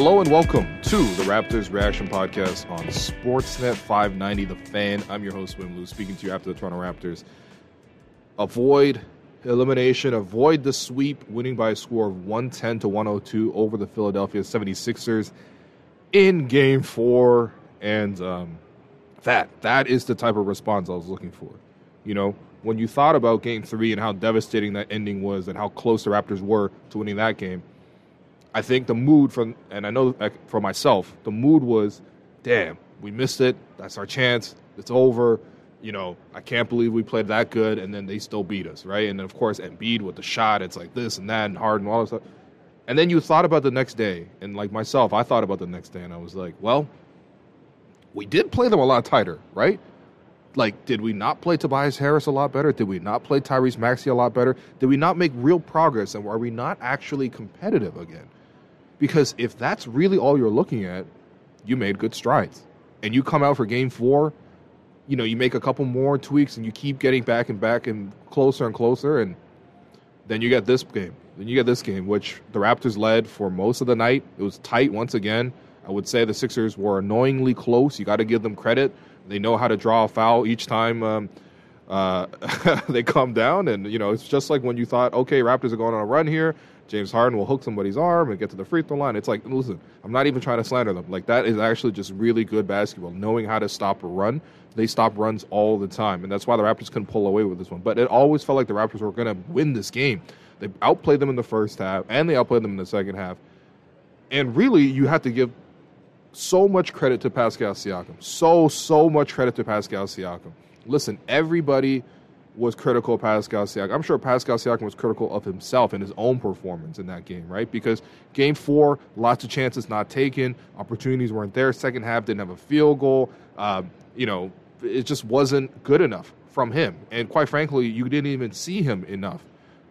Hello and welcome to the Raptors Reaction Podcast on Sportsnet 590 The Fan. I'm your host, Will Lou, speaking to you after the Toronto Raptors. Avoid elimination, avoid the sweep, winning by a score of 110 to 102 over the Philadelphia 76ers in game four. And um, that that is the type of response I was looking for. You know, when you thought about game three and how devastating that ending was and how close the Raptors were to winning that game, I think the mood from, and I know for myself, the mood was, damn, we missed it. That's our chance. It's over. You know, I can't believe we played that good, and then they still beat us, right? And then, of course, Embiid with the shot, it's like this and that, and Harden, and all this stuff. And then you thought about the next day, and like myself, I thought about the next day, and I was like, well, we did play them a lot tighter, right? Like, did we not play Tobias Harris a lot better? Did we not play Tyrese Maxey a lot better? Did we not make real progress? And are we not actually competitive again? Because if that's really all you're looking at, you made good strides. And you come out for game four, you know, you make a couple more tweaks and you keep getting back and back and closer and closer. And then you get this game. Then you get this game, which the Raptors led for most of the night. It was tight once again. I would say the Sixers were annoyingly close. You got to give them credit. They know how to draw a foul each time um, uh, they come down. And, you know, it's just like when you thought, okay, Raptors are going on a run here. James Harden will hook somebody's arm and get to the free throw line. It's like, listen, I'm not even trying to slander them. Like, that is actually just really good basketball, knowing how to stop a run. They stop runs all the time. And that's why the Raptors couldn't pull away with this one. But it always felt like the Raptors were going to win this game. They outplayed them in the first half, and they outplayed them in the second half. And really, you have to give so much credit to Pascal Siakam. So, so much credit to Pascal Siakam. Listen, everybody was critical of Pascal Siakam. I'm sure Pascal Siakam was critical of himself and his own performance in that game, right? Because game four, lots of chances not taken, opportunities weren't there. Second half didn't have a field goal. Uh, you know, it just wasn't good enough from him. And quite frankly, you didn't even see him enough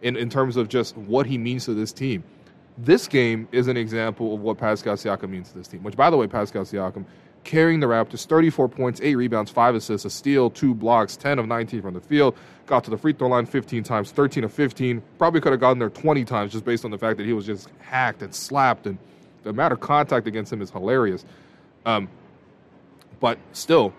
in, in terms of just what he means to this team this game is an example of what Pascal Siakam means to this team. Which, by the way, Pascal Siakam carrying the Raptors, 34 points, 8 rebounds, 5 assists, a steal, 2 blocks, 10 of 19 from the field. Got to the free throw line 15 times, 13 of 15. Probably could have gotten there 20 times just based on the fact that he was just hacked and slapped, and the amount of contact against him is hilarious. Um, but still,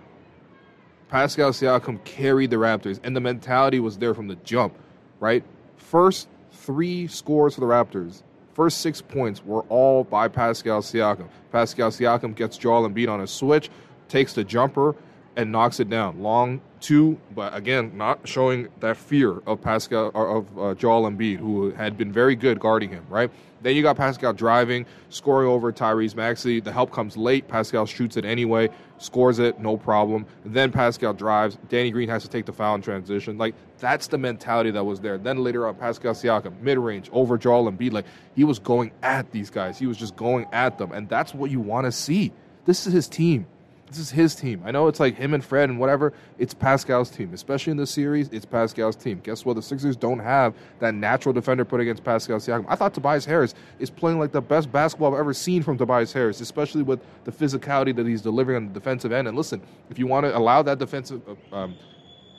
Pascal Siakam carried the Raptors, and the mentality was there from the jump, right? First three scores for the Raptors First six points were all by Pascal Siakam. Pascal Siakam gets Joel Embiid on a switch, takes the jumper, and knocks it down. Long two, but again, not showing that fear of Pascal of uh, Joel Embiid, who had been very good guarding him. Right. Then you got Pascal driving, scoring over Tyrese Maxey. The help comes late. Pascal shoots it anyway, scores it, no problem. Then Pascal drives. Danny Green has to take the foul in transition. Like that's the mentality that was there. Then later on, Pascal Siakam, mid range, over Joel Embiid. Like he was going at these guys. He was just going at them, and that's what you want to see. This is his team. This is his team. I know it's like him and Fred and whatever. It's Pascal's team, especially in this series. It's Pascal's team. Guess what? The Sixers don't have that natural defender put against Pascal Siakam. I thought Tobias Harris is playing like the best basketball I've ever seen from Tobias Harris, especially with the physicality that he's delivering on the defensive end. And listen, if you want to allow that defensive uh, um,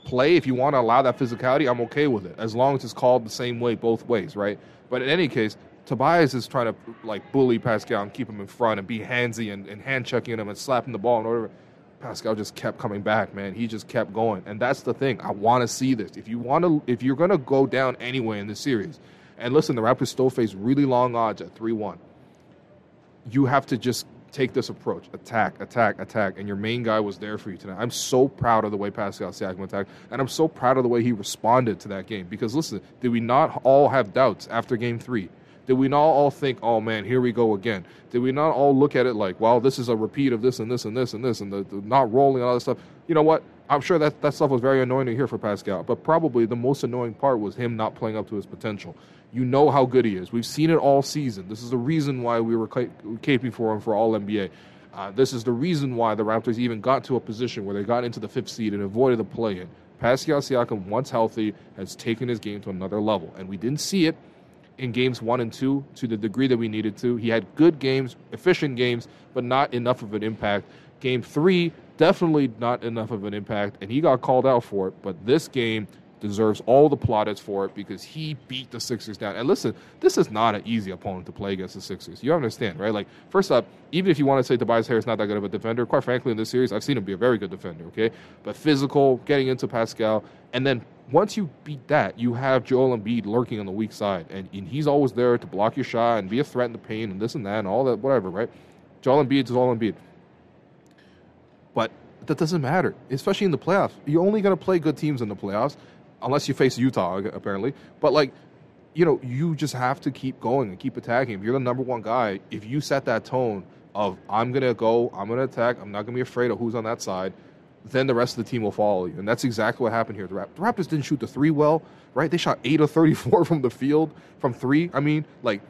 play, if you want to allow that physicality, I'm okay with it, as long as it's called the same way both ways, right? But in any case, Tobias is trying to like bully Pascal and keep him in front and be handsy and, and hand checking him and slapping the ball in order. Pascal just kept coming back, man. He just kept going, and that's the thing. I want to see this. If you want to, if you're gonna go down anyway in this series, and listen, the Raptors still face really long odds at three-one. You have to just take this approach: attack, attack, attack. And your main guy was there for you tonight. I'm so proud of the way Pascal Siakam attacked, and I'm so proud of the way he responded to that game. Because listen, did we not all have doubts after Game Three? Did we not all think, oh man, here we go again? Did we not all look at it like, well, this is a repeat of this and this and this and this and the, the not rolling and all stuff? You know what? I'm sure that that stuff was very annoying to hear for Pascal, but probably the most annoying part was him not playing up to his potential. You know how good he is. We've seen it all season. This is the reason why we were caping for him for All NBA. Uh, this is the reason why the Raptors even got to a position where they got into the fifth seed and avoided the play-in. Pascal Siakam, once healthy, has taken his game to another level, and we didn't see it in games one and two to the degree that we needed to. He had good games, efficient games, but not enough of an impact. Game three, definitely not enough of an impact, and he got called out for it. But this game, deserves all the plaudits for it because he beat the Sixers down. And listen, this is not an easy opponent to play against the Sixers. You understand, right? Like, first up, even if you want to say Tobias Harris not that good of a defender, quite frankly, in this series, I've seen him be a very good defender, okay? But physical, getting into Pascal, and then once you beat that, you have Joel Embiid lurking on the weak side, and, and he's always there to block your shot and be a threat in the paint and this and that and all that, whatever, right? Joel Embiid is Joel Embiid. But that doesn't matter, especially in the playoffs. You're only going to play good teams in the playoffs, unless you face Utah, apparently. But like, you know, you just have to keep going and keep attacking. If you're the number one guy, if you set that tone of I'm to go, I'm to attack, I'm not to be afraid of who's on that side, then the rest of the team will follow you. And that's exactly what happened here. The, Rap- the Raptors didn't shoot the three well, right? They shot 8 of 34 from the field from three. I mean, like,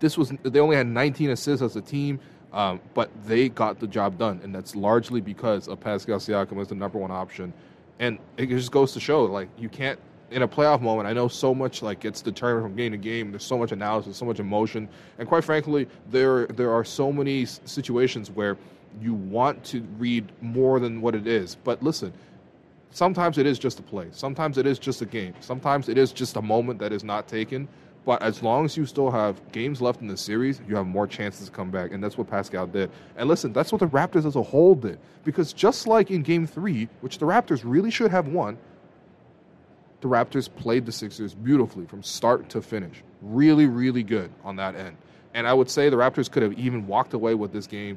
this was, they only had 19 assists as a team. Um, but they got the job done, and that's largely because of Pascal Siakam as the number one option. And it just goes to show, like you can't in a playoff moment. I know so much like gets determined from game to game. There's so much analysis, so much emotion, and quite frankly, there there are so many situations where you want to read more than what it is. But listen, sometimes it is just a play. Sometimes it is just a game. Sometimes it is just a moment that is not taken. But as long as you still have games left in the series, you have more chances to come back. And that's what Pascal did. And listen, that's what the Raptors as a whole did. Because just like in game three, which the Raptors really should have won, the Raptors played the Sixers beautifully from start to finish. Really, really good on that end. And I would say the Raptors could have even walked away with this game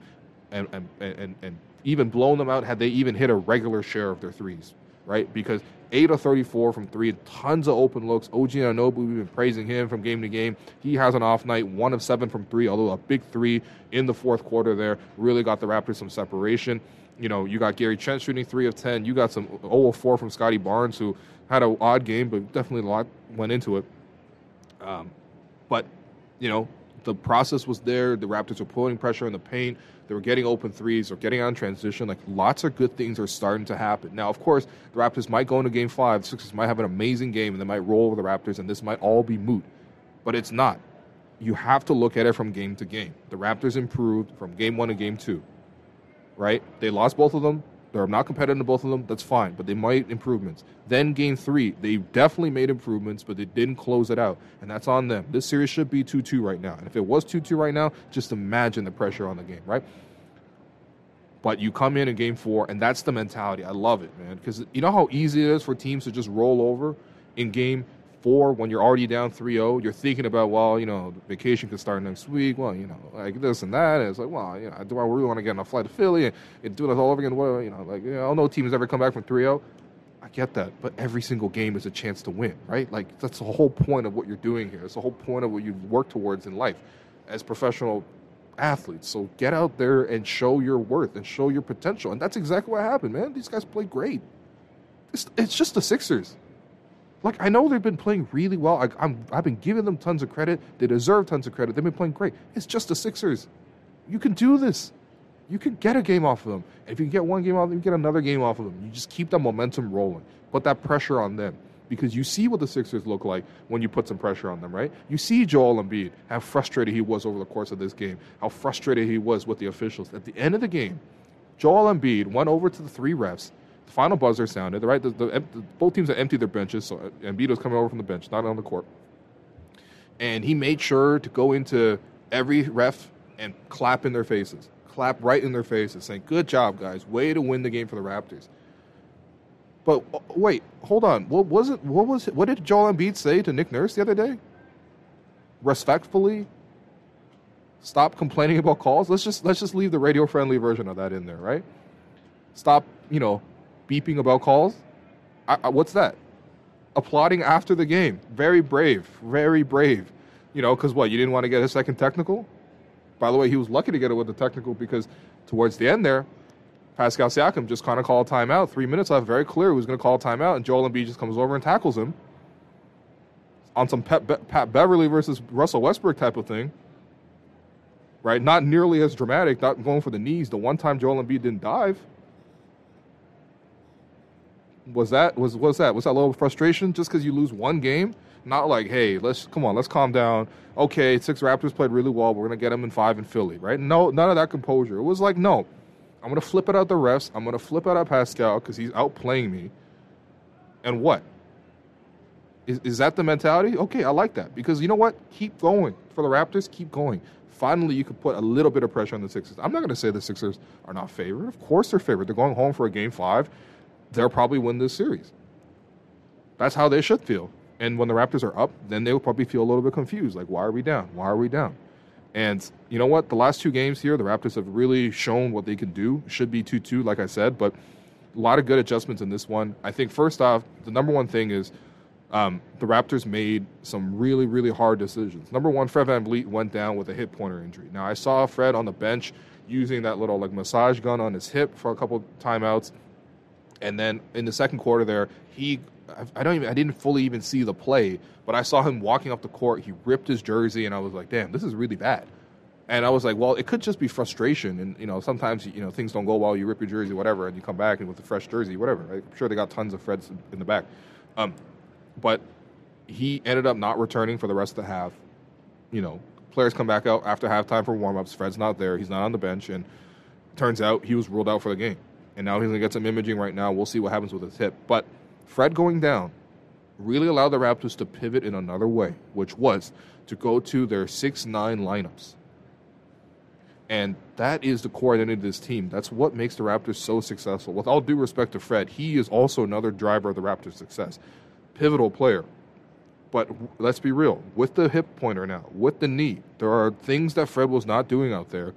and, and, and, and even blown them out had they even hit a regular share of their threes, right? Because 8 of 34 from three, tons of open looks. OG Anunoby, we've been praising him from game to game. He has an off night, 1 of 7 from three, although a big three in the fourth quarter there really got the Raptors some separation. You know, you got Gary Trent shooting 3 of 10. You got some 0 of 4 from Scottie Barnes, who had an odd game, but definitely a lot went into it. Um, but, you know, the process was there. The Raptors were putting pressure in the paint. They were getting open threes or getting on transition. Like lots of good things are starting to happen. Now, of course, the Raptors might go into game five. The Sixers might have an amazing game and they might roll over the Raptors, and this might all be moot. But it's not. You have to look at it from game to game. The Raptors improved from game one to game two. Right? They lost both of them. They're not competitive in both of them. That's fine, but they might improvements. Then game three, they definitely made improvements, but they didn't close it out, and that's on them. This series should be two two right now, and if it was two two right now, just imagine the pressure on the game, right? But you come in in game four, and that's the mentality. I love it, man, because you know how easy it is for teams to just roll over in game four when you're already down 3-0 you're thinking about well you know vacation could start next week. Well you know like this and that. And it's like well you know do i really want to get on a flight to philly and, and do this all over again? What you know like you know no team has ever come back from 3-0 i get that but every single game is a chance to win right? Like that's the whole point of what you're doing here. It's the whole point of what you work towards in life as professional athletes. So get out there and show your worth and show your potential. And that's exactly what happened man. These guys played great. It's, it's just the sixers like I know they've been playing really well. I, am I've been giving them tons of credit. They deserve tons of credit. They've been playing great. It's just the Sixers. You can do this. You can get a game off of them. If you get one game off of them, you get another game off of them. You just keep the momentum rolling. Put that pressure on them. Because you see what the Sixers look like when you put some pressure on them, right? You see Joel Embiid, how frustrated he was over the course of this game, how frustrated he was with the officials. At the end of the game, Joel Embiid went over to the three refs the final buzzer sounded. Right, the, the, the, both teams had emptied their benches, so Embiid was coming over from the bench, not on the court, and he made sure to go into every ref and clap in their faces, clap right in their faces, saying, "Good job, guys! Way to win the game for the Raptors." But uh, wait, hold on. What was it? What was it? What did Joel Embiid say to Nick Nurse the other day? Respectfully, stop complaining about calls. Let's just let's just leave the radio friendly version of that in there, right? Stop, you know, beeping about calls. I, I, what's that? Applauding after the game. Very brave. Very brave. You know, because what? You didn't want to get a second technical? By the way, he was lucky to get it with the technical because towards the end there, Pascal Siakam just kind of called timeout. Three minutes left, very clear he was going to call timeout, and Joel Embiid just comes over and tackles him on some Pat, Be- Pat Beverley versus Russell Westbrook type of thing. Right? Not nearly as dramatic, not going for the knees. The one time Joel Embiid didn't dive was that was was that was that a little frustration just because you lose one game? Not like, hey, let's come on, let's calm down. Okay, six Raptors played really well. We're gonna get them in five in Philly, right? No, none of that composure. It was like, no, I'm gonna flip it out the refs. I'm gonna flip it out Pascal because he's outplaying me. And what? Is, is that the mentality? Okay, I like that because you know what? Keep going for the Raptors. Keep going. Finally, you could put a little bit of pressure on the Sixers. I'm not going to say the Sixers are not favored. Of course, they're favored. They're going home for a game five. They'll probably win this series. That's how they should feel. And when the Raptors are up, then they'll probably feel a little bit confused. Like, why are we down? Why are we down? And you know what? The last two games here, the Raptors have really shown what they can do. Should be 2 2, like I said, but a lot of good adjustments in this one. I think, first off, the number one thing is um, the Raptors made some really, really hard decisions. Number one, Fred VanVleet went down with a hip pointer injury. Now, I saw Fred on the bench using that little like massage gun on his hip for a couple timeouts. And then in the second quarter there, he I don't even I didn't fully even see the play, but I saw him walking up the court. He ripped his jersey, and I was like, "Damn, this is really bad." And I was like, "Well, it could just be frustration, and you know, sometimes you know things don't go well. You rip your jersey, whatever, and you come back and with a fresh jersey, whatever. I'm sure they got tons of Freds in the back, um, but he ended up not returning for the rest of the half. You know, players come back out after halftime for warmups. Fred's not there. He's not on the bench, and turns out he was ruled out for the game. And now he's gonna get some imaging right now. We'll see what happens with his hip, but Fred going down really allowed the Raptors to pivot in another way, which was to go to their 6 9 lineups. And that is the core identity of this team. That's what makes the Raptors so successful. With all due respect to Fred, he is also another driver of the Raptors' success. Pivotal player. But let's be real with the hip pointer now, with the knee, there are things that Fred was not doing out there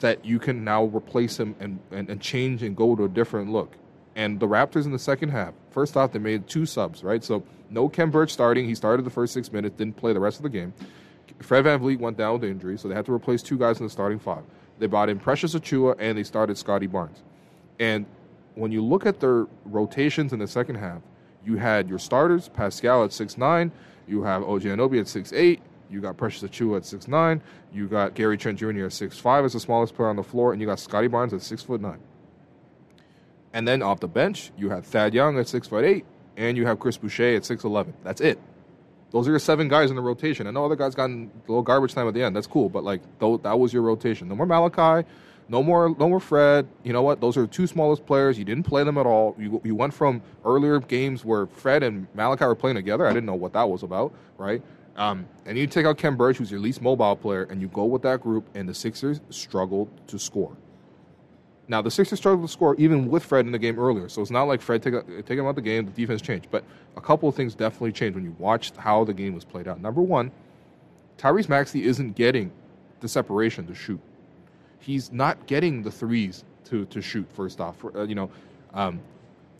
that you can now replace him and, and, and change and go to a different look. And the Raptors in the second half, first off, they made two subs, right? So no Khem Birch starting. He started the first six minutes, didn't play the rest of the game. Fred VanVleet went down with injury, so they had to replace two guys in the starting five. They brought in Precious Achiuwa and they started Scottie Barnes. And when you look at their rotations in the second half, you had your starters, Pascal at six nine, you have OG Anunoby at six eight, you got Precious Achiuwa at six nine, you got Gary Trent Jr. at six five as the smallest player on the floor, and you got Scottie Barnes at six foot nine. And then off the bench, you have Thad Young at six foot eight, and you have Chris Boucher at six eleven. That's it. Those are your seven guys in the rotation. I know other guys got a little garbage time at the end. That's cool, but like that was your rotation. No more Malachi, no more no more Fred. You know what? Those are the two smallest players. You didn't play them at all. You you went from earlier games where Fred and Malachi were playing together. I didn't know what that was about, right? Um, and you take out Khem Birch, who's your least mobile player, and you go with that group, and the Sixers struggled to score. Now the Sixers struggled to score even with Fred in the game earlier, so it's not like Fred taking take him out the game. The defense changed, but a couple of things definitely changed when you watched how the game was played out. Number one, Tyrese Maxey isn't getting the separation to shoot. He's not getting the threes to to shoot. First off, uh, you know, um,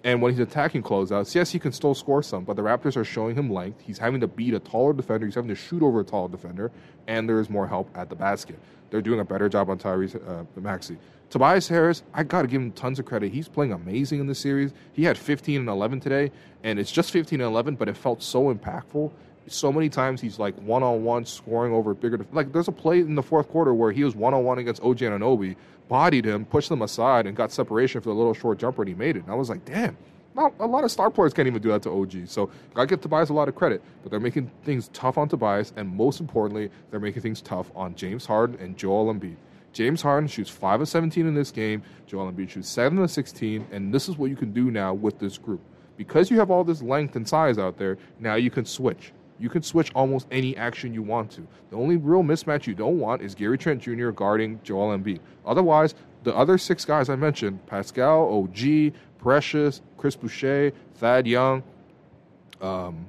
and when he's attacking closeouts, yes, he can still score some, but the Raptors are showing him length. He's having to beat a taller defender. He's having to shoot over a taller defender, and there is more help at the basket. They're doing a better job on Tyrese uh, Maxey. Tobias Harris, I got to give him tons of credit. He's playing amazing in this series. He had 15 and 11 today, and it's just 15 and 11, but it felt so impactful. So many times he's like one on one scoring over bigger. Def- like there's a play in the fourth quarter where he was one on one against OG Anunoby, bodied him, pushed them aside, and got separation for the little short jumper, and he made it. And I was like, damn. Not a lot of star players can't even do that to OG. So I give Tobias a lot of credit, but they're making things tough on Tobias, and most importantly, they're making things tough on James Harden and Joel Embiid. James Harden shoots 5 of 17 in this game. Joel Embiid shoots 7 of 16. And this is what you can do now with this group. Because you have all this length and size out there, now you can switch. You can switch almost any action you want to. The only real mismatch you don't want is Gary Trent Jr. guarding Joel Embiid. Otherwise, the other six guys I mentioned Pascal, OG, Precious, Chris Boucher, Thad Young, um,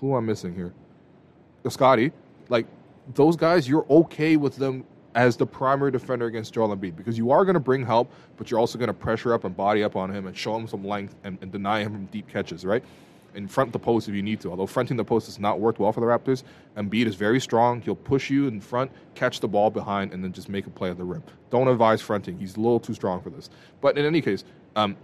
who am I missing here? Scottie. Like, those guys, you're okay with them as the primary defender against Joel Embiid because you are going to bring help, but you're also going to pressure up and body up on him and show him some length and, and deny him deep catches, right? And front the post if you need to. Although fronting the post has not worked well for the Raptors, Embiid is very strong. He'll push you in front, catch the ball behind, and then just make a play at the rim. Don't advise fronting. He's a little too strong for this. But in any case, um,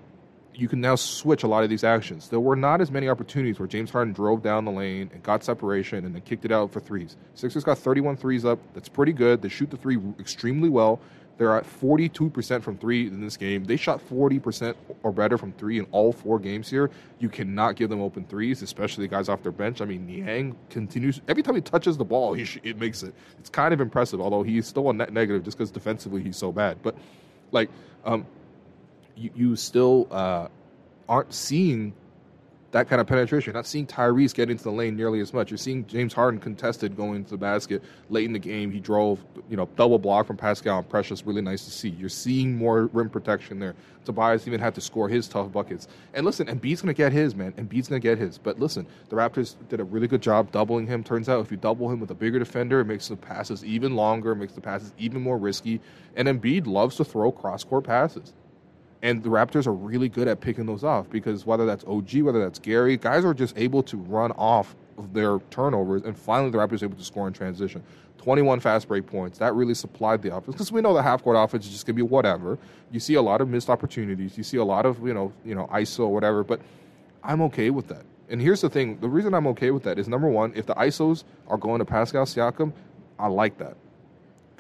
you can now switch a lot of these actions. There were not as many opportunities where James Harden drove down the lane and got separation and then kicked it out for threes. Sixers got 31 threes up. That's pretty good. They shoot the three extremely well. They're at 42% from three in this game. They shot 40% or better from three in all four games here. You cannot give them open threes, especially guys off their bench. I mean, Niang continues every time he touches the ball, he sh- it makes it. It's kind of impressive, although he's still a net negative just because defensively he's so bad. But like, um, you, you still uh, aren't seeing that kind of penetration. You're not seeing Tyrese get into the lane nearly as much. You're seeing James Harden contested going to the basket late in the game. He drove, you know, double block from Pascal and Precious. Really nice to see. You're seeing more rim protection there. Tobias even had to score his tough buckets. And listen, Embiid's going to get his, man. Embiid's going to get his. But listen, the Raptors did a really good job doubling him. Turns out if you double him with a bigger defender, it makes the passes even longer, makes the passes even more risky. And Embiid loves to throw cross court passes. And the Raptors are really good at picking those off because whether that's OG, whether that's Gary, guys are just able to run off of their turnovers. And finally, the Raptors able to score in transition. 21 fast break points. That really supplied the offense because we know the half court offense is just going to be whatever. You see a lot of missed opportunities. You see a lot of, you know, you know, ISO, or whatever. But I'm okay with that. And here's the thing the reason I'm okay with that is number one, if the ISOs are going to Pascal Siakam, I like that.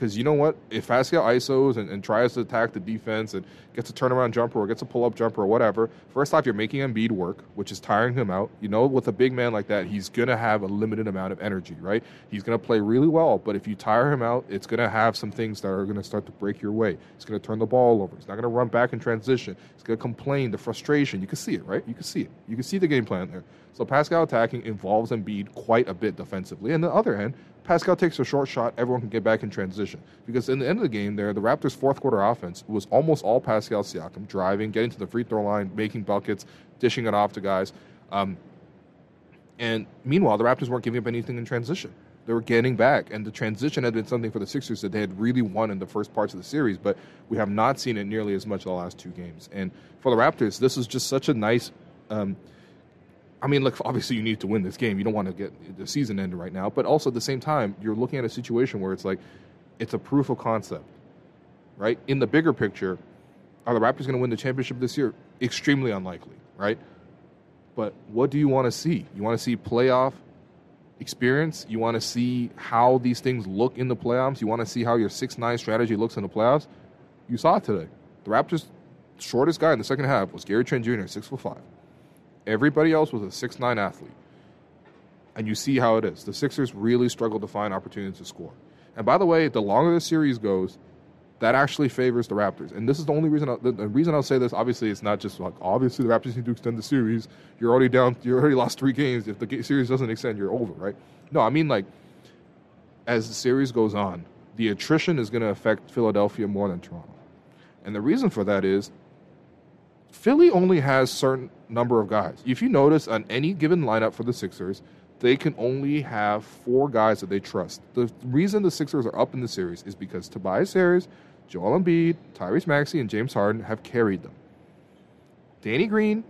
Because you know what? If Pascal ISOs and, and, tries to attack the defense and gets a turnaround jumper or gets a pull up jumper or whatever, first off, you're making Embiid work, which is tiring him out. You know, with a big man like that, he's going to have a limited amount of energy, right? He's going to play really well, but if you tire him out, it's going to have some things that are going to start to break your way. It's going to turn the ball over. He's not going to run back in transition. He's going to complain, the frustration. You can see it, right? You can see it. You can see the game plan there. So Pascal attacking involves Embiid quite a bit defensively. And the other hand, Pascal takes a short shot, everyone can get back in transition. Because in the end of the game, there, the Raptors' fourth quarter offense was almost all Pascal Siakam driving, getting to the free throw line, making buckets, dishing it off to guys. Um, and meanwhile, the Raptors weren't giving up anything in transition. They were getting back, and the transition had been something for the Sixers that they had really won in the first parts of the series, but we have not seen it nearly as much in the last two games. And for the Raptors, this is just such a nice. Um, I mean, look, obviously you need to win this game. You don't want to get the season ended right now, but also at the same time, you're looking at a situation where it's like it's a proof of concept, right? In the bigger picture, are the Raptors going to win the championship this year? Extremely unlikely, right? But what do you want to see? You want to see playoff experience. You want to see how these things look in the playoffs. You want to see how your six nine strategy looks in the playoffs. You saw it today. The Raptors' shortest guy in the second half was Gary Trent Jr., six foot five. Everybody else was a six nine athlete. And you see how it is. The Sixers really struggle to find opportunities to score. And by the way, the longer the series goes, that actually favors the Raptors. And this is the only reason. I, the, the, reason I'll say this. Obviously, it's not just like obviously the Raptors need to extend the series. You're already down. You already lost three games. If the series doesn't extend, you're over, right? No, I mean like as the series goes on, the attrition is going to affect Philadelphia more than Toronto. And the reason for that is Philly only has certain number of guys. If you notice on any given lineup for the Sixers, they can only have four guys that they trust. The reason the Sixers are up in the series is because Tobias Harris, Joel Embiid, Tyrese Maxey, and James Harden have carried them. Danny Green,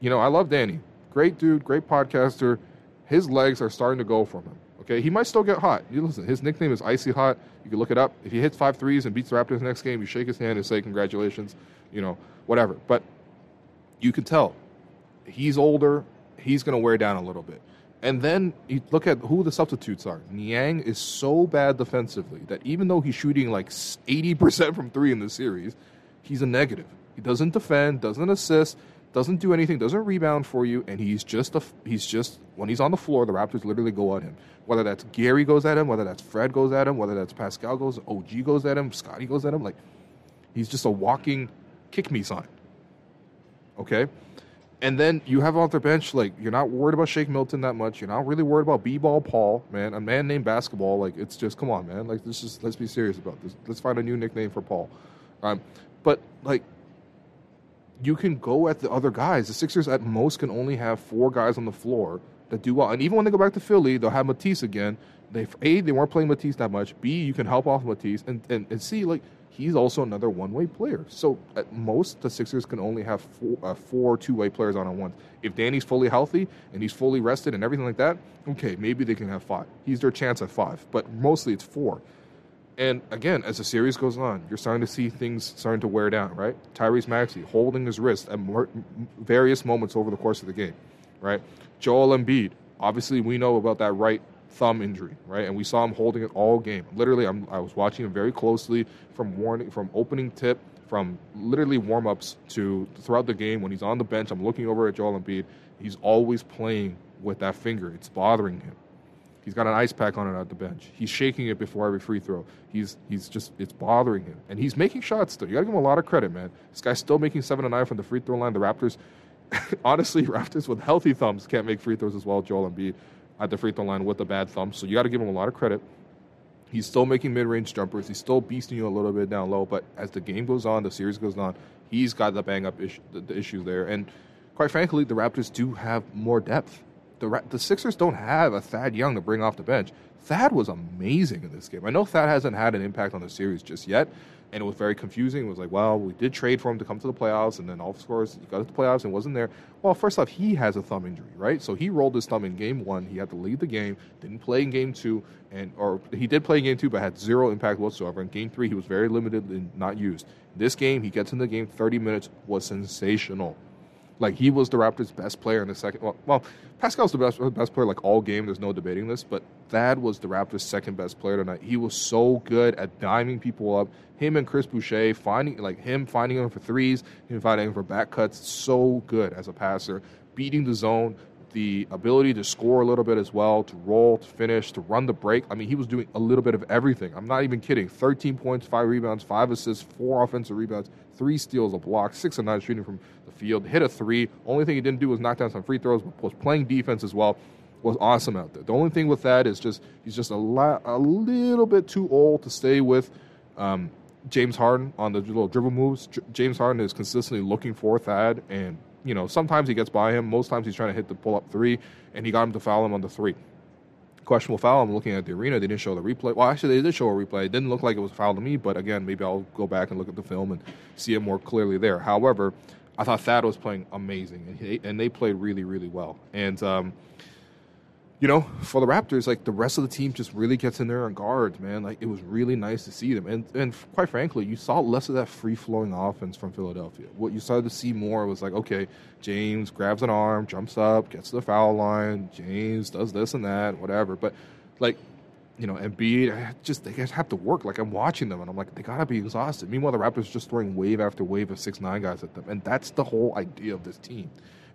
you know, I love Danny. Great dude, great podcaster. His legs are starting to go from him. Okay, he might still get hot. You listen, his nickname is Icy Hot. You can look it up. If he hits five threes and beats the Raptors next game, you shake his hand and say congratulations. You know, whatever. But you can tell he's older. He's going to wear down a little bit. And then you look at who the substitutes are. Niang is so bad defensively that even though he's shooting like 80% from three in the series, he's a negative. He doesn't defend, doesn't assist, doesn't do anything, doesn't rebound for you, and he's just a he's just when he's on the floor, the Raptors literally go at him. Whether that's Gary goes at him, whether that's Fred goes at him, whether that's Pascal goes, OG goes at him, Scottie goes at him, like he's just a walking kick me sign. Okay? And then you have off the bench, like, you're not worried about Shake Milton that much. You're not really worried about B ball Paul, man. A man named basketball, like, it's just, come on, man. Like, this is, let's be serious about this. Let's find a new nickname for Paul. Um, but, like, you can go at the other guys. The Sixers at most can only have four guys on the floor that do well. And even when they go back to Philly, they'll have Matisse again. They A, they weren't playing Matisse that much. B, you can help off Matisse. And, and, and C, like, he's also another one-way player. So at most, the Sixers can only have four, uh, four two-way players on at once. If Danny's fully healthy and he's fully rested and everything like that, okay, maybe they can have five. He's their chance at five, but mostly it's four. And again, as the series goes on, you're starting to see things starting to wear down, right? Tyrese Maxey holding his wrist at various moments over the course of the game, right? Joel Embiid, obviously we know about that right thumb injury, right? And we saw him holding it all game. Literally, I'm, i was watching him very closely from warning, from opening tip, from literally warm ups to throughout the game. When he's on the bench, I'm looking over at Joel Embiid. He's always playing with that finger. It's bothering him. He's got an ice pack on it at the bench. He's shaking it before every free throw. He's he's just it's bothering him, and he's making shots still. You got to give him a lot of credit, man. This guy's still making seven to nine from the free throw line. The Raptors honestly, Raptors with healthy thumbs can't make free throws as well. Joel Embiid at the free throw line with a bad thumb, so you got to give him a lot of credit. He's still making mid-range jumpers. He's still beasting you a little bit down low, but as the game goes on, the series goes on, he's got the bang up issue, the, the there. And quite frankly, the Raptors do have more depth. The the Sixers don't have a Thad Young to bring off the bench. Thad was amazing in this game. I know Thad hasn't had an impact on the series just yet, and it was very confusing. It was like, well, we did trade for him to come to the playoffs, and then all of course he got to the playoffs and wasn't there. Well, first off, he has a thumb injury, right? So he rolled his thumb in game one. He had to leave the game, didn't play in game two, and or he did play in game two, but had zero impact whatsoever. In game three, he was very limited and not used. This game, he gets in the game, 30 minutes was sensational. Like he was the Raptors' best player in the second. Well, well, Pascal's the best best player like all game. There's no debating this, but Thad was the Raptors' second best player tonight. He was so good at diming people up. Him and Chris Boucher finding like him finding him for threes, him finding him for back cuts. So good as a passer, beating the zone, the ability to score a little bit as well, to roll, to finish, to run the break. I mean, he was doing a little bit of everything. I'm not even kidding. 13 points, five rebounds, five assists, four offensive rebounds, three steals, a block, six and nine shooting from the field, hit a three. Only thing he didn't do was knock down some free throws, but was playing defense as well. Was awesome out there. The only thing with that is just he's just a a little bit too old to stay with. Um, James Harden on the little dribble moves. J- James Harden is consistently looking for Thad and you know, sometimes he gets by him. Most times he's trying to hit the pull up three, and he got him to foul him on the three. Questionable foul. I'm looking at the arena. They didn't show the replay. Well, actually, they did show a replay. It didn't look like it was foul to me, but again, maybe I'll go back and look at the film and see it more clearly there. However, I thought Thad was playing amazing, and, he, and they played really, really well. And um, you know, for the Raptors, like the rest of the team just really gets in there on guards, man. Like it was really nice to see them, and and quite frankly, you saw less of that free flowing offense from Philadelphia. What you started to see more was like, okay, James grabs an arm, jumps up, gets to the foul line. James does this and that, whatever. But like, you know, Embiid, just they have to work. Like I'm watching them, and I'm like, they gotta be exhausted. Meanwhile, the Raptors just throwing wave after wave of six nine guys at them, and that's the whole idea of this team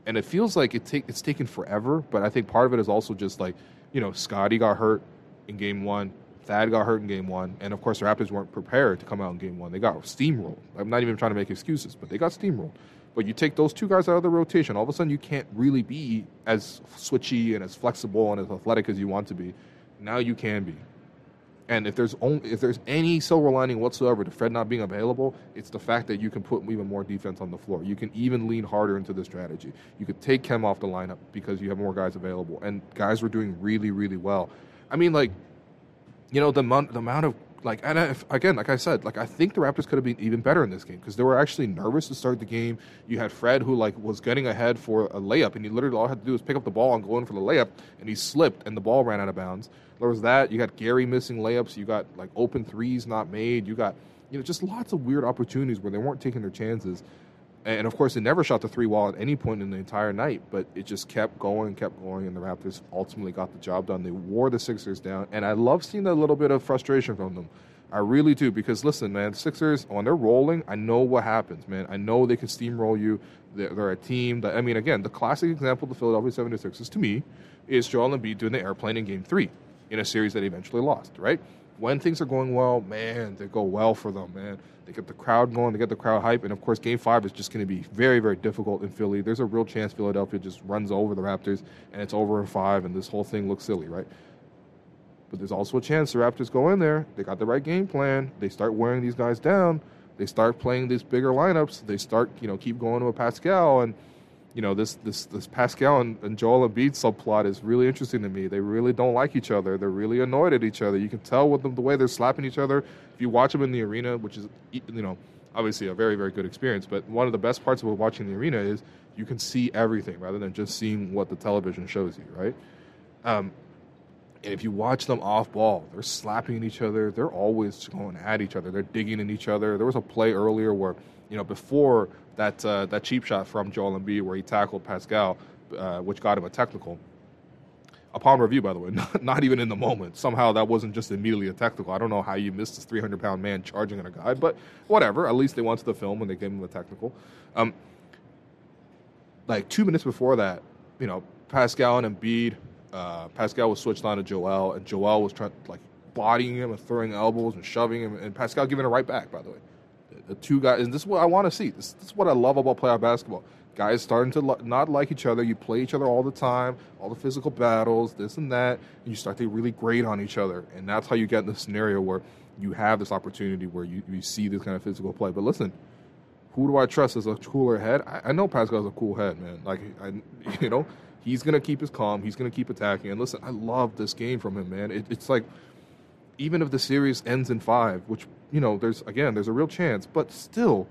and it feels like it take it's taken forever. But I think part of it is also just like you know Scottie got hurt in game one, Thad got hurt in game one, and of course the Raptors weren't prepared to come out in game one. They got steamrolled. I'm not even trying to make excuses, but they got steamrolled. But you take those two guys out of the rotation, all of a sudden you can't really be as switchy and as flexible and as athletic as you want to be. Now you can be. And if there's only if there's any silver lining whatsoever to Fred not being available, it's the fact that you can put even more defense on the floor. You can even lean harder into the strategy. You could take Khem off the lineup because you have more guys available, and guys were doing really really well. I mean, like, you know, the amount the amount of like and again, like I said, like I think the Raptors could have been even better in this game because they were actually nervous to start the game. You had Fred who like was getting ahead for a layup, and he literally all had to do was pick up the ball and go in for the layup, and he slipped, and the ball ran out of bounds. There was that. You got Gary missing layups. You got like open threes not made. You got you know just lots of weird opportunities where they weren't taking their chances. And of course, they never shot the three wall at any point in the entire night, but it just kept going and kept going, and the Raptors ultimately got the job done. They wore the Sixers down, and I love seeing a little bit of frustration from them. I really do because listen, man, Sixers when they're rolling, I know what happens, man. I know they can steamroll you. They're, they're a team that I mean, again, the classic example of the Philadelphia 76ers to me is Joel Embiid doing the airplane in Game Three in a series that eventually lost, right? When things are going well, man, they go well for them, man. They get the crowd going, they get the crowd hype, and of course, Game Five is just going to be very, very difficult in Philly. There's a real chance Philadelphia just runs over the Raptors, and it's over in five, and this whole thing looks silly, right? But there's also a chance the Raptors go in there, they got the right game plan, they start wearing these guys down, they start playing these bigger lineups, they start, you know, keep going with Pascal, and you know this this this Pascal and, and Joel Embiid subplot is really interesting to me. They really don't like each other. They're really annoyed at each other. You can tell with them the way they're slapping each other. If you watch them in the arena, which is you know obviously a very very good experience, but one of the best parts about watching the arena is you can see everything rather than just seeing what the television shows you, right? Um, and if you watch them off ball, they're slapping each other. They're always going at each other. They're digging in each other. There was a play earlier where you know before that uh, that cheap shot from Joel Embiid where he tackled Pascal, uh, which got him a technical. Upon review, by the way, not, not, even in the moment. Somehow that wasn't just immediately a technical. I don't know how you missed this 300 pound man charging at a guy, but whatever. At least they went to the film and they gave him the technical. Um, like two minutes before that, you know, Pascal and Embiid, uh, Pascal was switched on to Joel, and Joel was trying like bodying him and throwing elbows and shoving him, and Pascal giving it right back. By the way, Uh, two guys, and this is what I want to see. This, this, is what I love about playoff basketball. guys starting to lo- not like each other. You play each other all the time, all the physical battles, this and that, and you start to really grade on each other. And that's how you get in the scenario where you have this opportunity where you, you see this kind of physical play. But listen, who do I trust as a cooler head? I, I know Pascal's a cool head, man. Like, I, you know, he's gonna keep his calm. He's gonna keep attacking. And listen, I love this game from him, man. It, it's like even if the series ends in five, which you know, there's again, there's a real chance, but still,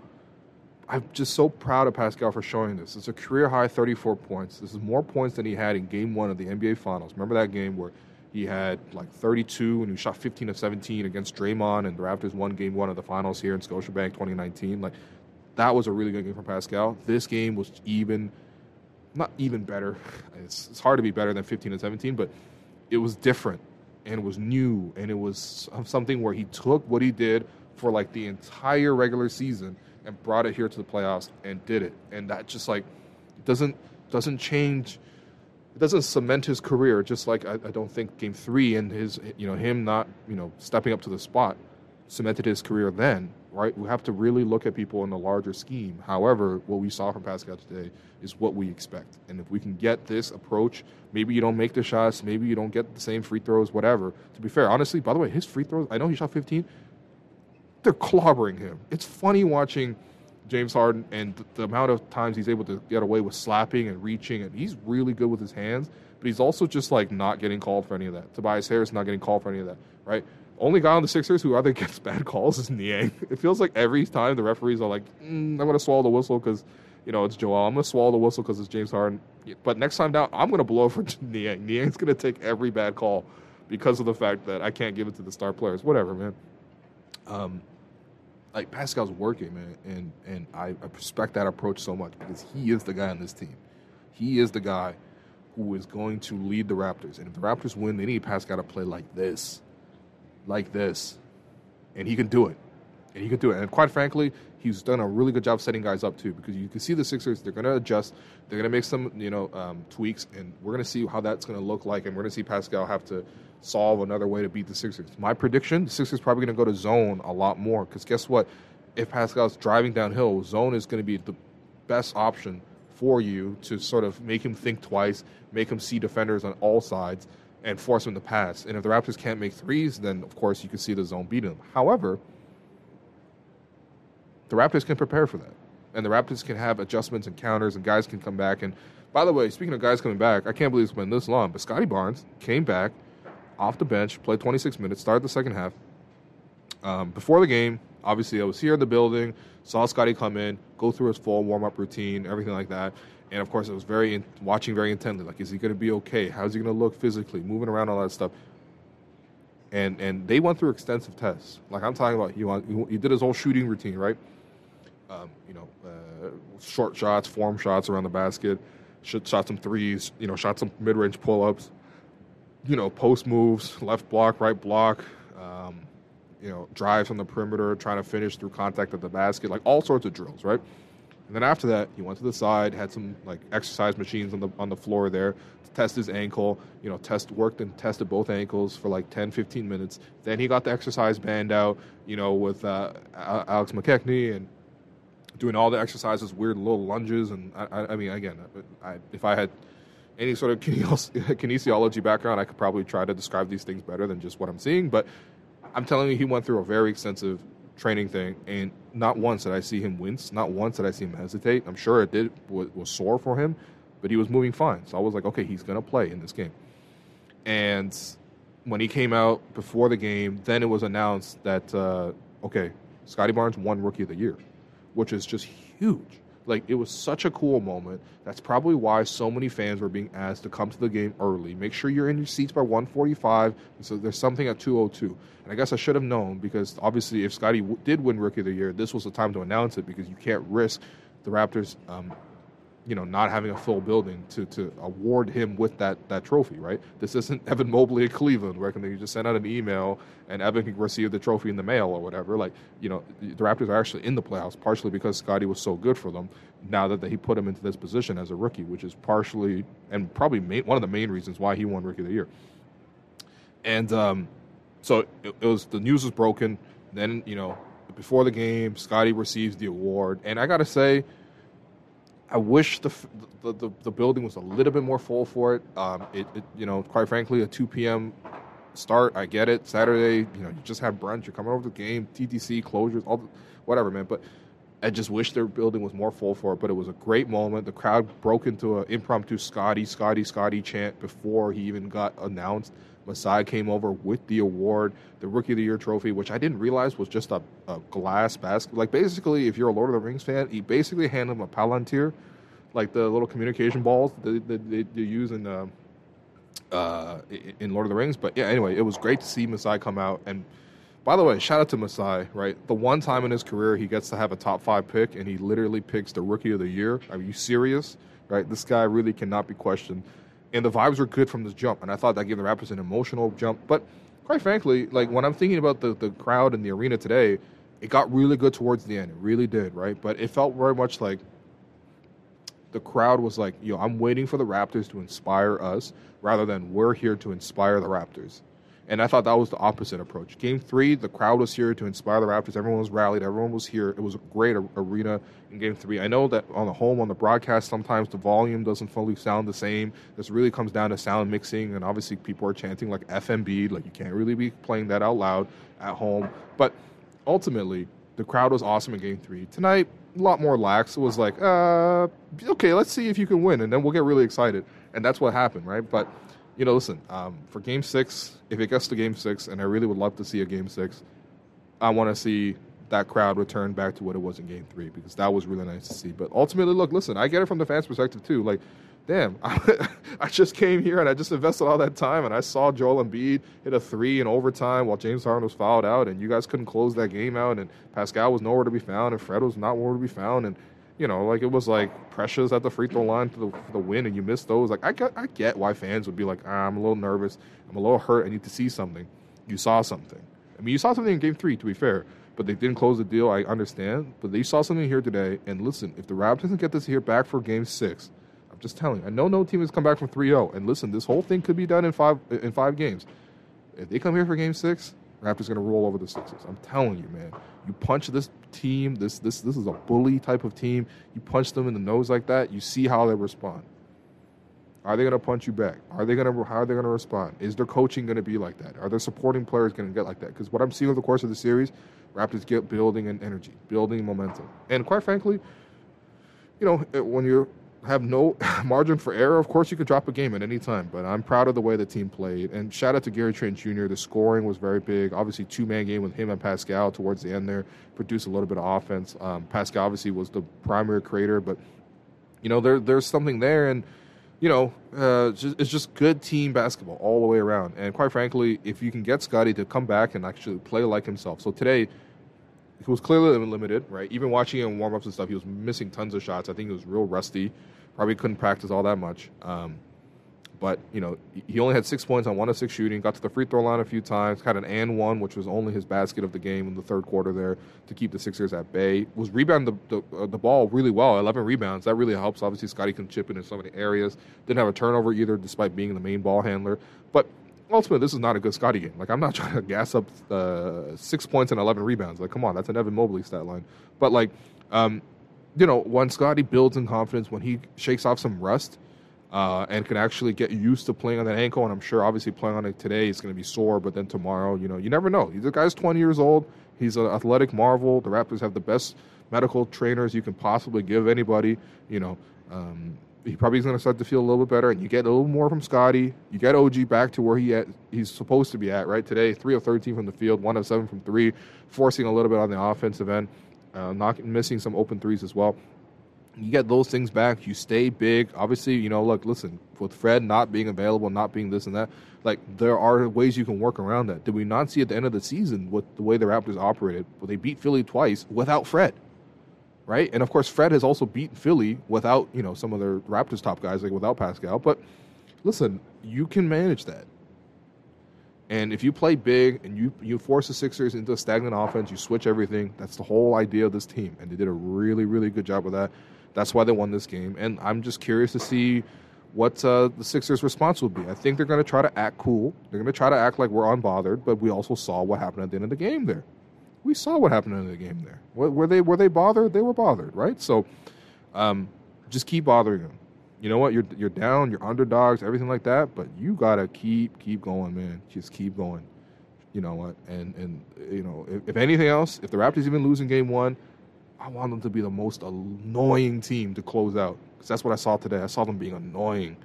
I'm just so proud of Pascal for showing this. It's a career high 34 points. This is more points than he had in Game One of the NBA Finals. Remember that game where he had like 32 and he shot 15 of 17 against Draymond, and the Raptors won Game One of the Finals here in Scotiabank 2019. Like that was a really good game for Pascal. This game was even, not even better. It's, it's hard to be better than 15 and 17, but it was different and it was new and it was something where he took what he did for like the entire regular season and brought it here to the playoffs and did it. And that just like doesn't doesn't change. It doesn't cement his career. Just like I, I don't think Game Three and his you know him not you know stepping up to the spot cemented his career then. Right? We have to really look at people in the larger scheme. However, what we saw from Pascal today is what we expect. And if we can get this approach, maybe you don't make the shots, maybe you don't get the same free throws, whatever. To be fair, honestly, by the way, his free throws, I know he shot 15, they're clobbering him. It's funny watching James Harden and the, amount of times he's able to get away with slapping and reaching, and he's really good with his hands. But he's also just like not getting called for any of that. Tobias Harris not getting called for any of that, right? Only guy on the Sixers who either gets bad calls is Niang. It feels like every time the referees are like, mm, "I'm going to swallow the whistle because you know it's Joel. I'm going to swallow the whistle because it's James Harden." But next time down, I'm going to blow for Niang. Niang's going to take every bad call because of the fact that I can't give it to the star players. Whatever, man. Um, like Pascal's working, man, and and I, I respect that approach so much because he is the guy on this team. He is the guy who is going to lead the Raptors, and if the Raptors win, they need Pascal to play like this, like this, and he can do it, and he can do it. And quite frankly, he's done a really good job setting guys up too, because you can see the Sixers. They're going to adjust. They're going to make some, you know, um, tweaks, and we're going to see how that's going to look like, and we're going to see Pascal have to solve another way to beat the Sixers. My prediction: the Sixers probably going to go to zone a lot more because guess what? If Pascal's driving downhill, zone is going to be the best option for you to sort of make him think twice, make him see defenders on all sides, and force him to pass. And if the Raptors can't make threes, then of course you can see the zone beating them. However, the Raptors can prepare for that. And the Raptors can have adjustments and counters, and guys can come back. And by the way, speaking of guys coming back, I can't believe it's been this long, but Scottie Barnes came back off the bench, played 26 minutes, started the second half. Um, before the game, obviously, I was here in the building, saw Scottie come in, go through his full warm up routine, everything like that. And of course, I was very in, watching very intently. Like, is he going to be okay? How's he going to look physically, moving around, all that stuff. And and they went through extensive tests. Like I'm talking about, he he did his whole shooting routine, right? Um, you know, uh, short shots, form shots around the basket, shot some threes, you know, shot some mid range pull ups, you know, post moves, left block, right block, um, you know, drives on the perimeter, trying to finish through contact at the basket, like all sorts of drills, right? And then after that, he went to the side, had some like exercise machines on the on the floor there to test his ankle. You know, test worked and tested both ankles for like 10, 15 minutes. Then he got the exercise band out, you know, with uh, Alex McKechnie and doing all the exercises, weird little lunges, and I, I mean, again, I, if I had any sort of kinesiology background, I could probably try to describe these things better than just what I'm seeing. But I'm telling you, he went through a very extensive training thing, and not once did I see him wince. Not once did I see him hesitate. I'm sure it did was, was sore for him, but he was moving fine. So I was like, okay, he's gonna play in this game. And when he came out before the game, then it was announced that uh, okay, Scottie Barnes won Rookie of the Year, which is just huge. Like it was such a cool moment. That's probably why so many fans were being asked to come to the game early. Make sure you're in your seats by 1:45. So there's something at 2:02. And I guess I should have known because obviously, if Scottie w- did win Rookie of the Year, this was the time to announce it because you can't risk the Raptors um, you know, not having a full building to, to award him with that, that trophy, right? This isn't Evan Mobley at Cleveland, where can they just send out an email and Evan can receive the trophy in the mail or whatever. Like, you know, the Raptors are actually in the playoffs, partially because Scottie was so good for them. Now that he put him into this position as a rookie, which is partially and probably main, one of the main reasons why he won Rookie of the Year. And um, so it, it was the news was broken. Then you know, before the game, Scottie receives the award, and I got to say I wish the, the the, the building was a little bit more full for it. Um, it, it you know, quite frankly, a 2 p.m. start. I get it. Saturday, you know, you just have brunch. You're coming over to the game, TTC closures, all the, whatever, man. But I just wish their building was more full for it. But it was a great moment. The crowd broke into an impromptu Scottie, Scottie, Scottie chant before he even got announced. Masai came over with the award, the Rookie of the Year trophy, which I didn't realize was just a, a glass basket. Like basically, if you're a Lord of the Rings fan, he basically handed him a palantir, like the little communication balls that, that they, use in uh, uh, in Lord of the Rings. But yeah, anyway, it was great to see Masai come out. And by the way, shout out to Masai, right? The one time in his career he gets to have a top five pick, and he literally picks the Rookie of the Year. Are you serious? Right? This guy really cannot be questioned and the vibes were good from this jump. And I thought that gave the Raptors an emotional jump. But quite frankly, like when I'm thinking about the, the crowd in the arena today, it got really good towards the end. It really did, right? But it felt very much like the crowd was like, yo, I'm waiting for the Raptors to inspire us rather than we're here to inspire the Raptors. And I thought that was the opposite approach. Game three, the crowd was here to inspire the Raptors. Everyone was rallied. Everyone was here. It was a great arena in game three. I know that on the home, on the broadcast, sometimes the volume doesn't fully sound the same. This really comes down to sound mixing. And obviously, people are chanting like FMB. Like, you can't really be playing that out loud at home. But ultimately, the crowd was awesome in game three. Tonight, a lot more lax. It was like, uh, okay, let's see if you can win. And then we'll get really excited. And that's what happened, right? But you know, listen, um, for game six, if it gets to game six, and I really would love to see a game six, I want to see that crowd return back to what it was in game three because that was really nice to see. But ultimately, look, listen, I get it from the fans' perspective too. Like, damn, I, just came here and I just invested all that time and I saw Joel Embiid hit a three in overtime while James Harden was fouled out and you guys couldn't close that game out and Pascal was nowhere to be found and Fred was not nowhere to be found and you know, like it was like pressures at the free throw line for the, for the win, and you missed those. Like I get, I get why fans would be like, ah, I'm a little nervous, I'm a little hurt, I need to see something. You saw something. I mean, you saw something in Game Three, to be fair, but they didn't close the deal. I understand, but they saw something here today. And listen, if the Raptors can get this here back for Game Six, I'm just telling. you, I know no team has come back from 3-0, and listen, this whole thing could be done in five in five games. If they come here for Game Six, Raptors going to roll over the Sixers. I'm telling you, man. You punch this team, this this this is a bully type of team. You punch them in the nose like that, you see how they respond. Are they going to punch you back? Are they going to how are they going to respond? Is their coaching going to be like that? Are their supporting players going to get like that? Because what I'm seeing over the course of the series, Raptors get building an energy, building momentum, and quite frankly, you know, when you're have no margin for error, of course you could drop a game at any time. But I'm proud of the way the team played. And shout out to Gary Trent Jr. The scoring was very big. Obviously, two man game with him and Pascal towards the end there produced a little bit of offense. Um, Pascal obviously was the primary creator, but you know there there's something there, and you know uh, just, it's just good team basketball all the way around. And quite frankly, if you can get Scottie to come back and actually play like himself, so today he was clearly limited, right? Even watching him warm ups and stuff, he was missing tons of shots. I think he was real rusty. Probably couldn't practice all that much. Um, but you know, he only had six points on one of six shooting. Got to the free throw line a few times. Had an and one, which was only his basket of the game in the third quarter there to keep the Sixers at bay. Was rebounding the the, uh, the ball really well. Eleven rebounds. That really helps. Obviously, Scottie can chip in in so many areas. Didn't have a turnover either, despite being the main ball handler. But ultimately, this is not a good Scottie game. Like I'm not trying to gas up uh, six points and eleven rebounds. Like come on, that's an Evan Mobley stat line. But like, um, you know, when Scottie builds in confidence, when he shakes off some rust. Uh, and can actually get used to playing on that ankle. And I'm sure, obviously, playing on it today is going to be sore, but then tomorrow, you know, you never know. The guy's 20 years old. He's an athletic marvel. The Raptors have the best medical trainers you can possibly give anybody. You know, um, he probably is going to start to feel a little bit better, and you get a little more from Scottie. You get OG back to where he at, he's supposed to be at right today. Three of thirteen from the field, one of seven from three, forcing a little bit on the offensive end, uh, not missing some open threes as well. You get those things back. You stay big. Obviously, you know, look, listen, with Fred not being available, not being this and that, like there are ways you can work around that. Did we not see at the end of the season what the way the Raptors operated? Well, they beat Philly twice without Fred right? And of course, Fred has also beaten Philly without you know some of their Raptors top guys, like without Pascal. But listen, you can manage that. And if you play big and you you force the Sixers into a stagnant offense, you switch everything. That's the whole idea of this team, and they did a really really good job with that. That's why they won this game. And I'm just curious to see what uh, the Sixers' response will be. I think they're going to try to act cool. They're going to try to act like we're unbothered, but we also saw what happened at the end of the game there we saw what happened in the game there. Were, they were they bothered? They were bothered, right? So, um, just keep bothering them. You know what? You're you're down. You're underdogs. Everything like that. But you gotta keep keep going, man. Just keep going. You know what? And and you know if, if anything else, if the Raptors even lose in Game One, I want them to be the most annoying team to close out because that's what I saw today. I saw them being annoying,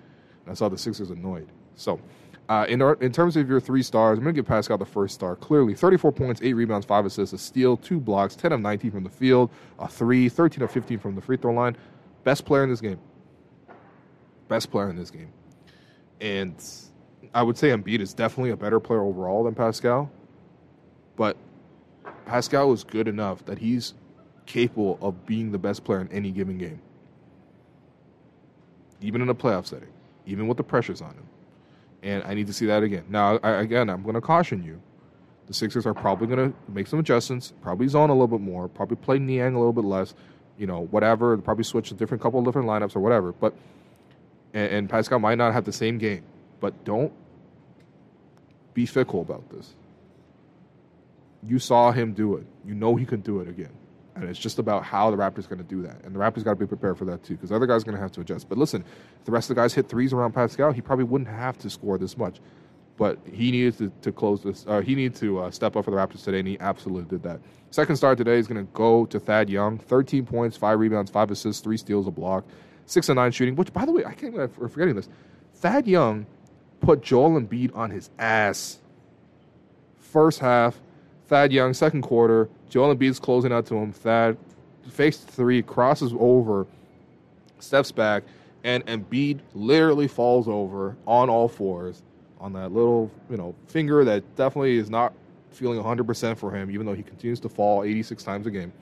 and I saw the Sixers annoyed. So. Uh, in, our, in terms of your three stars, I'm going to give Pascal the first star. Clearly, 34 points, 8 rebounds, 5 assists, a steal, 2 blocks, 10 of 19 from the field, a 3, 13 of 15 from the free throw line. Best player in this game. Best player in this game. And I would say Embiid is definitely a better player overall than Pascal. But Pascal is good enough that he's capable of being the best player in any given game. Even in a playoff setting, even with the pressures on him. And I need to see that again. Now, I, again, I'm going to caution you. The Sixers are probably going to make some adjustments, probably zone a little bit more, probably play Niang a little bit less, you know, whatever. Probably switch a different couple of different lineups or whatever. But and, and Pascal might not have the same game, but don't be fickle about this. You saw him do it. You know he can do it again. And it's just about how the Raptors going to do that. And the Raptors got to be prepared for that too, because the other guys going to have to adjust. But listen, if the rest of the guys hit threes around Pascal, he probably wouldn't have to score this much. But he needed to, to close this. Uh, he needed to uh, step up for the Raptors today, and he absolutely did that. Second star today is going to go to Thad Young. 13 points, five rebounds, five assists, three steals, a block, six and nine shooting. Which, by the way, I can't believe I'm forgetting this. Thad Young put Joel Embiid on his ass. First half, Thad Young, second quarter, Joel Embiid's closing out to him. Thad fakes three, crosses over, steps back, and Embiid literally falls over on all fours on that little, you know, finger that definitely is not feeling 100% for him, even though he continues to fall 86 times a game.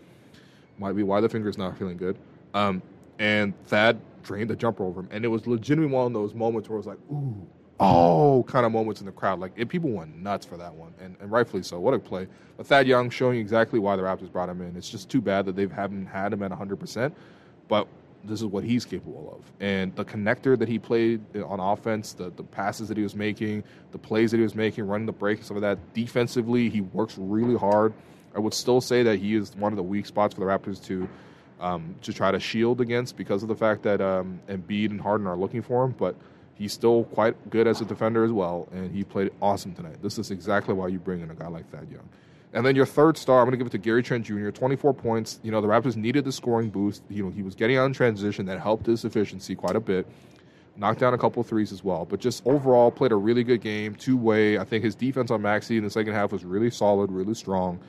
Might be why the finger's not feeling good. Um, and Thad drained the jumper over him. And it was legitimately one of those moments where it was like, ooh, oh kind of moments in the crowd. Like people went nuts for that one, and, and rightfully so. What a play! But Thad Young showing exactly why the Raptors brought him in. It's just too bad that they haven't had him at 100. percent But this is what he's capable of, and the connector that he played on offense, the the passes that he was making, the plays that he was making, running the break, some of that. Defensively, he works really hard. I would still say that he is one of the weak spots for the Raptors to. Um, to try to shield against because of the fact that um, Embiid and Harden are looking for him, but he's still quite good as a defender as well, and he played awesome tonight. This is exactly why you bring in a guy like Thad Young. And then your third star, I'm going to give it to Gary Trent Jr. 24 points. You know, the Raptors needed the scoring boost. You know, he was getting in transition that helped his efficiency quite a bit. Knocked down a couple threes as well, but just overall played a really good game, two way. I think his defense on Maxey in the second half was really solid, really strong.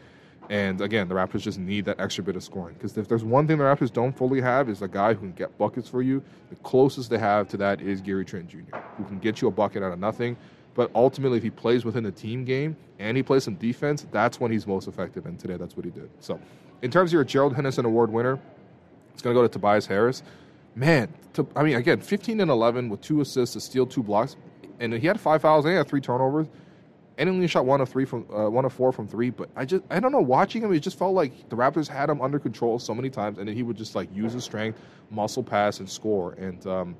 And again, the Raptors just need that extra bit of scoring because if there's one thing the Raptors don't fully have is a guy who can get buckets for you. The closest they have to that is Gary Trent Jr., who can get you a bucket out of nothing. But ultimately, if he plays within the team game and he plays some defense, that's when he's most effective. And today, that's what he did. So, in terms of your Gerald Henderson Award winner, it's going to go to Tobias Harris. Man, to, I mean, again, 15 and 11 with two assists, a steal, two blocks, and he had five fouls and he had three turnovers and only shot one of three from uh, one of four from three. But I just I don't know. Watching him, it just felt like the Raptors had him under control so many times, and then he would just like use his strength, muscle pass, and score. And um,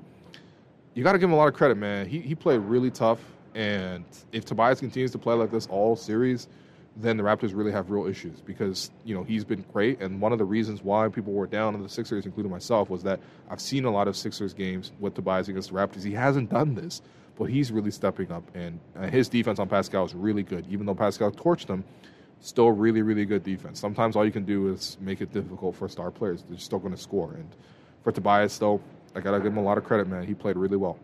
you got to give him a lot of credit, man. He he played really tough, and if Tobias continues to play like this all series, then the Raptors really have real issues because you know he's been great, and one of the reasons why people were down on the Sixers, including myself, was that I've seen a lot of Sixers games with Tobias against the Raptors. He hasn't done this but he's really stepping up, and uh, his defense on Pascal is really good. Even though Pascal torched him, still really, really good defense. Sometimes all you can do is make it difficult for star players. They're still going to score. And for Tobias, though, I got to give him a lot of credit, man. He played really well.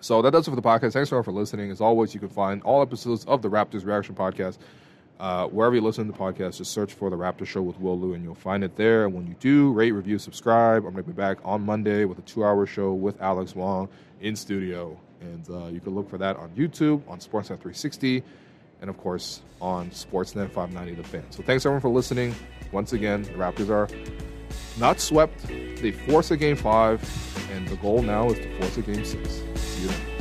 So that does it for the podcast. Thanks everyone for listening. As always, you can find all episodes of the Raptors Reaction Podcast uh, wherever you listen to the podcast. Just search for the Raptor Show with Will Lou, and you'll find it there. And when you do, rate, review, subscribe. I'm going to be back on Monday with a two-hour show with Alex Wong in studio. And uh, you can look for that on YouTube, on Sportsnet 360, and of course on Sportsnet 590 The Fan. So thanks everyone for listening. Once again, the Raptors are not swept. They force a game five, and the goal now is to force a game six. See you then.